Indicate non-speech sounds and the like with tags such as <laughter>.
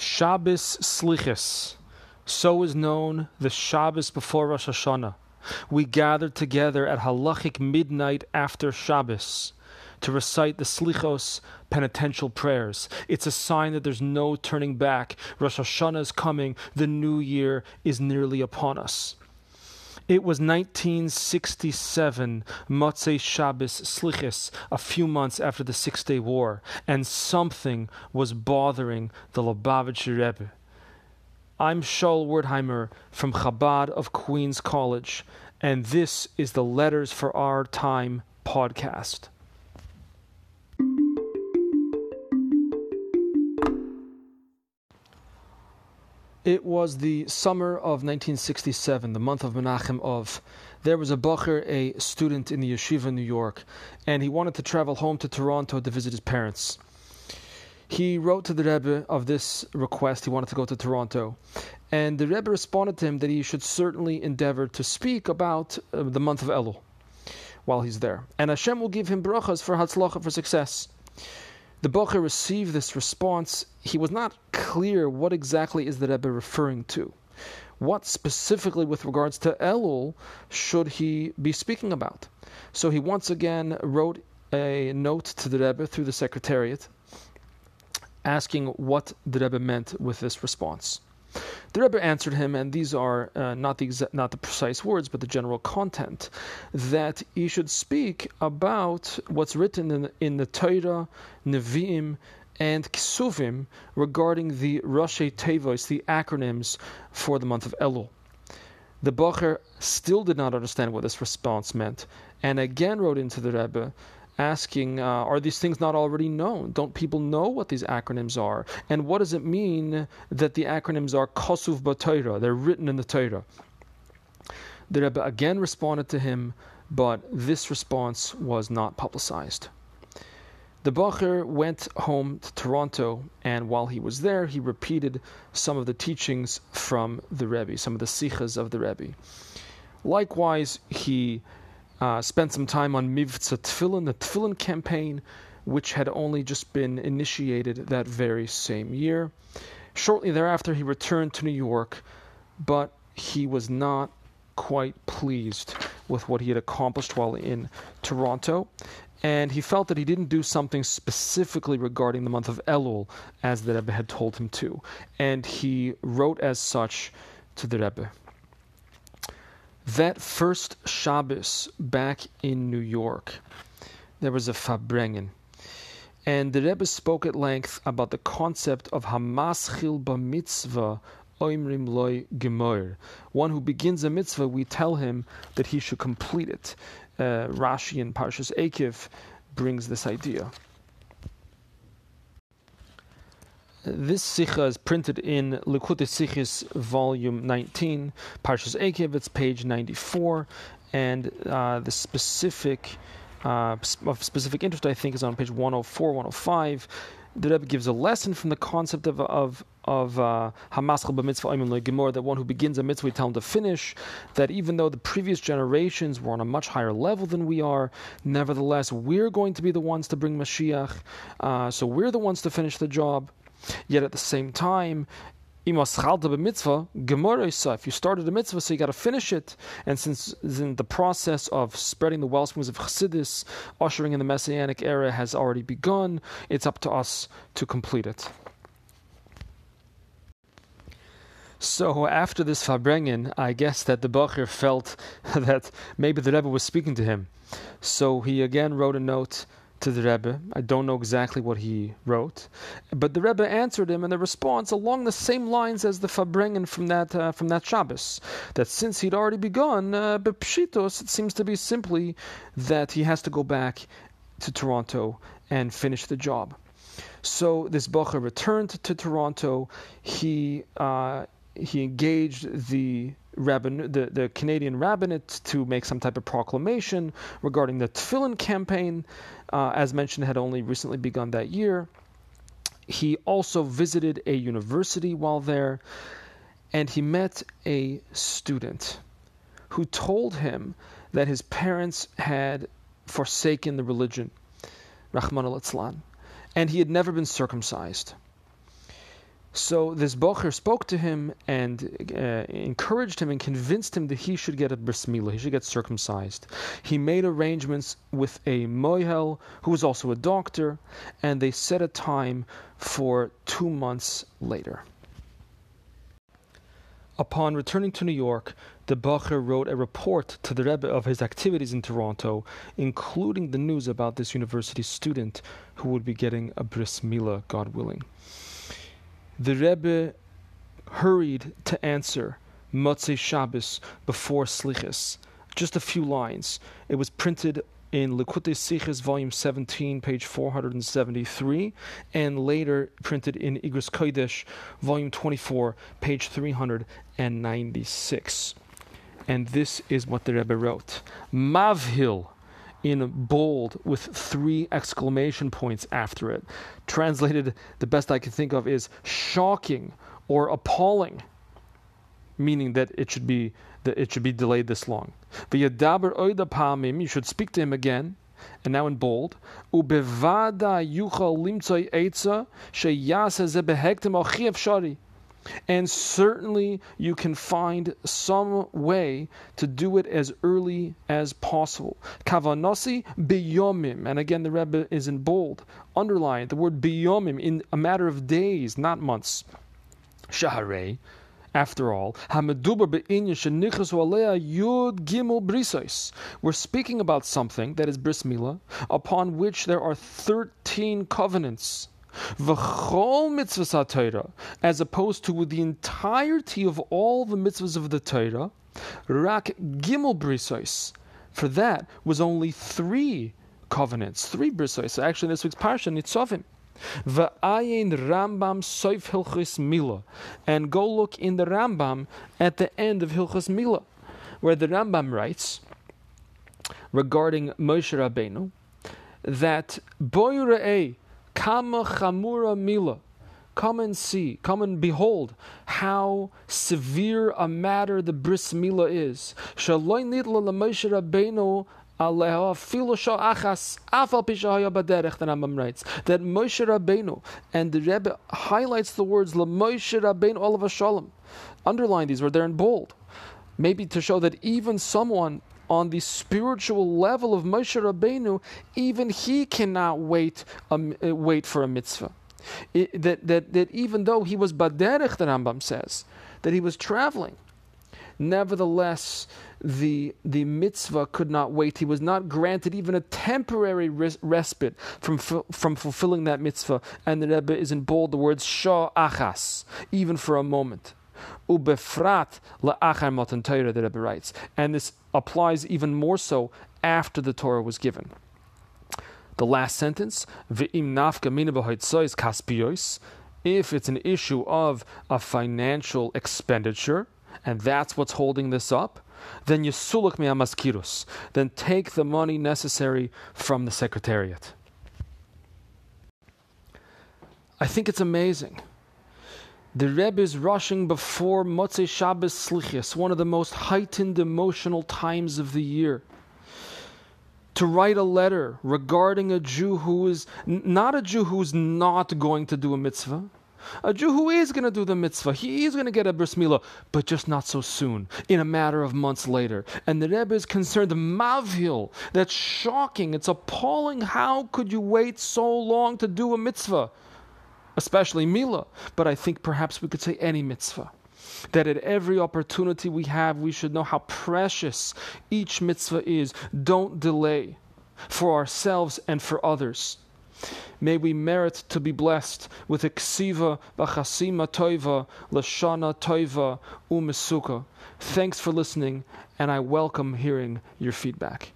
Shabbos Slichus. So is known the Shabbos before Rosh Hashanah. We gathered together at halachic midnight after Shabbos to recite the Slichos penitential prayers. It's a sign that there's no turning back. Rosh Hashanah is coming, the new year is nearly upon us. It was 1967, Motzei Shabbos Slichis, a few months after the Six Day War, and something was bothering the Lubavitcher Rebbe. I'm Shaul Wertheimer from Chabad of Queens College, and this is the Letters for Our Time podcast. It was the summer of 1967, the month of Menachem Av. There was a Bacher, a student in the yeshiva in New York, and he wanted to travel home to Toronto to visit his parents. He wrote to the Rebbe of this request. He wanted to go to Toronto. And the Rebbe responded to him that he should certainly endeavor to speak about uh, the month of Elul while he's there. And Hashem will give him brachas for Hatzlacha, for success. The Bocher received this response. He was not clear what exactly is the Rebbe referring to. What specifically, with regards to Elul, should he be speaking about? So he once again wrote a note to the Rebbe through the secretariat, asking what the Rebbe meant with this response. The Rebbe answered him, and these are uh, not the exa- not the precise words, but the general content, that he should speak about what's written in, in the Torah, Nevi'im, and Kisuvim regarding the Rashi Tevos, the acronyms for the month of Elul. The Bocher still did not understand what this response meant, and again wrote into the Rebbe asking, uh, are these things not already known? Don't people know what these acronyms are? And what does it mean that the acronyms are Kosuv B'Torah? They're written in the Torah. The Rebbe again responded to him, but this response was not publicized. The Bacher went home to Toronto, and while he was there, he repeated some of the teachings from the Rebbe, some of the sikhas of the Rebbe. Likewise, he uh, spent some time on Mivtza Tfilin, the Tfilin campaign, which had only just been initiated that very same year. Shortly thereafter, he returned to New York, but he was not quite pleased with what he had accomplished while in Toronto. And he felt that he didn't do something specifically regarding the month of Elul as the Rebbe had told him to. And he wrote as such to the Rebbe. That first Shabbos back in New York, there was a Farbrengen. And the Rebbe spoke at length about the concept of Hamaschil b'mitzvah oimrim loy gemoir. One who begins a mitzvah, we tell him that he should complete it. Uh, Rashi in Parshas Ekev brings this idea. This sikha is printed in Likutei Sichos, volume 19, Parshas Ekev, it's page 94, and uh, the specific uh, of specific interest, I think, is on page 104, 105. The Rebbe gives a lesson from the concept of of of uh, hamaschal b'mitzvah oimin gemor that one who begins a mitzvah we tell him to finish. That even though the previous generations were on a much higher level than we are, nevertheless we're going to be the ones to bring Mashiach. Uh, so we're the ones to finish the job. Yet at the same time, if you started a mitzvah, so you got to finish it. And since in the process of spreading the well springs of Chassidus, ushering in the Messianic era has already begun, it's up to us to complete it. So after this Farbrengen, I guess that the Bacher felt <laughs> that maybe the Rebbe was speaking to him. So he again wrote a note to the Rebbe. I don't know exactly what he wrote, but the Rebbe answered him in the response along the same lines as the Farbrengen from that uh, from that Shabbos. That since he'd already begun, uh, Pshitos, it seems to be simply that he has to go back to Toronto and finish the job. So this Bacher returned to Toronto. He uh, he engaged the rabbin, the, the Canadian rabbinate to make some type of proclamation regarding the Tefillin campaign, uh, as mentioned, had only recently begun that year. He also visited a university while there, and he met a student who told him that his parents had forsaken the religion, Rahman al and he had never been circumcised. So this bocher spoke to him and uh, encouraged him and convinced him that he should get a bris milah, he should get circumcised. He made arrangements with a mohel who was also a doctor, and they set a time for two months later. Upon returning to New York, the Bacher wrote a report to the Rebbe of his activities in Toronto, including the news about this university student who would be getting a bris milah, God willing. The Rebbe hurried to answer Motzei Shabbos before Slichas. Just a few lines. It was printed in Likutei Sichos, volume 17, page 473, and later printed in Igros Kodesh, volume 24, page 396. And this is what the Rebbe wrote. Mavhil, in bold with three exclamation points after it. Translated, the best I can think of is shocking or appalling, meaning that it should be that it should be delayed this long. You should speak to him again, and now in bold. Ubevada yuchal limtzoi eitza sheyasa zebehektem al shari. And certainly you can find some way to do it as early as possible. Kavanasi biyomim. And again, the Rebbe is in bold. Underline the word biyomim in a matter of days, not months. Shaharei. After all, we're speaking about something that is bris milah, upon which there are thirteen covenants. As opposed to the entirety of all the mitzvahs of the Torah, rak gimel brisois. For that was only three covenants, three brisois. Actually, this week's parsha Nitzavim. Va'ayin Rambam Soif Hilchis Mila. And go look in the Rambam at the end of Hilchis Mila, where the Rambam writes regarding Moshe Rabbeinu that Boyura'e Kama Chamura Mila. Come and see, come and behold how severe a matter the bris milah is. That Moshe Rabbeinu, and the Rebbe highlights the words Moshe Rabbeinu Olav Shalom. Underline these where they're in bold. Maybe to show that even someone on the spiritual level of Moshe Rabbeinu, even he cannot wait, um, wait for a mitzvah. It, that, that, that even though he was Baderech, the Rambam says, that he was traveling, nevertheless, the, the mitzvah could not wait. He was not granted even a temporary res- respite from, from fulfilling that mitzvah. And the Rebbe is in bold the words shah achas, even for a moment. Ubefrat la'achar matan Torah, the Rebbe writes. And this applies even more so after the Torah was given. The last sentence, V'im nafka mina kaspiyos, if it's an issue of a financial expenditure, and that's what's holding this up, then Yesuluk mi'amaskirus. Then take the money necessary from the secretariat. I think it's amazing. The Rebbe is rushing before Motzei Shabbos Slichis, one of the most heightened emotional times of the year, to write a letter regarding a Jew who is not a Jew who's not going to do a mitzvah, a Jew who is going to do the mitzvah, he is going to get a bris milah, but just not so soon, in a matter of months later. And the Rebbe is concerned, mavhil, that's shocking, it's appalling. How could you wait so long to do a mitzvah? Especially milah, but I think perhaps we could say any mitzvah that at every opportunity we have, we should know how precious each mitzvah is. Don't delay for ourselves and for others. May we merit to be blessed with Iksiva Bachasima Toiva Lashana Toiva Umesuka. Thanks for listening, and I welcome hearing your feedback.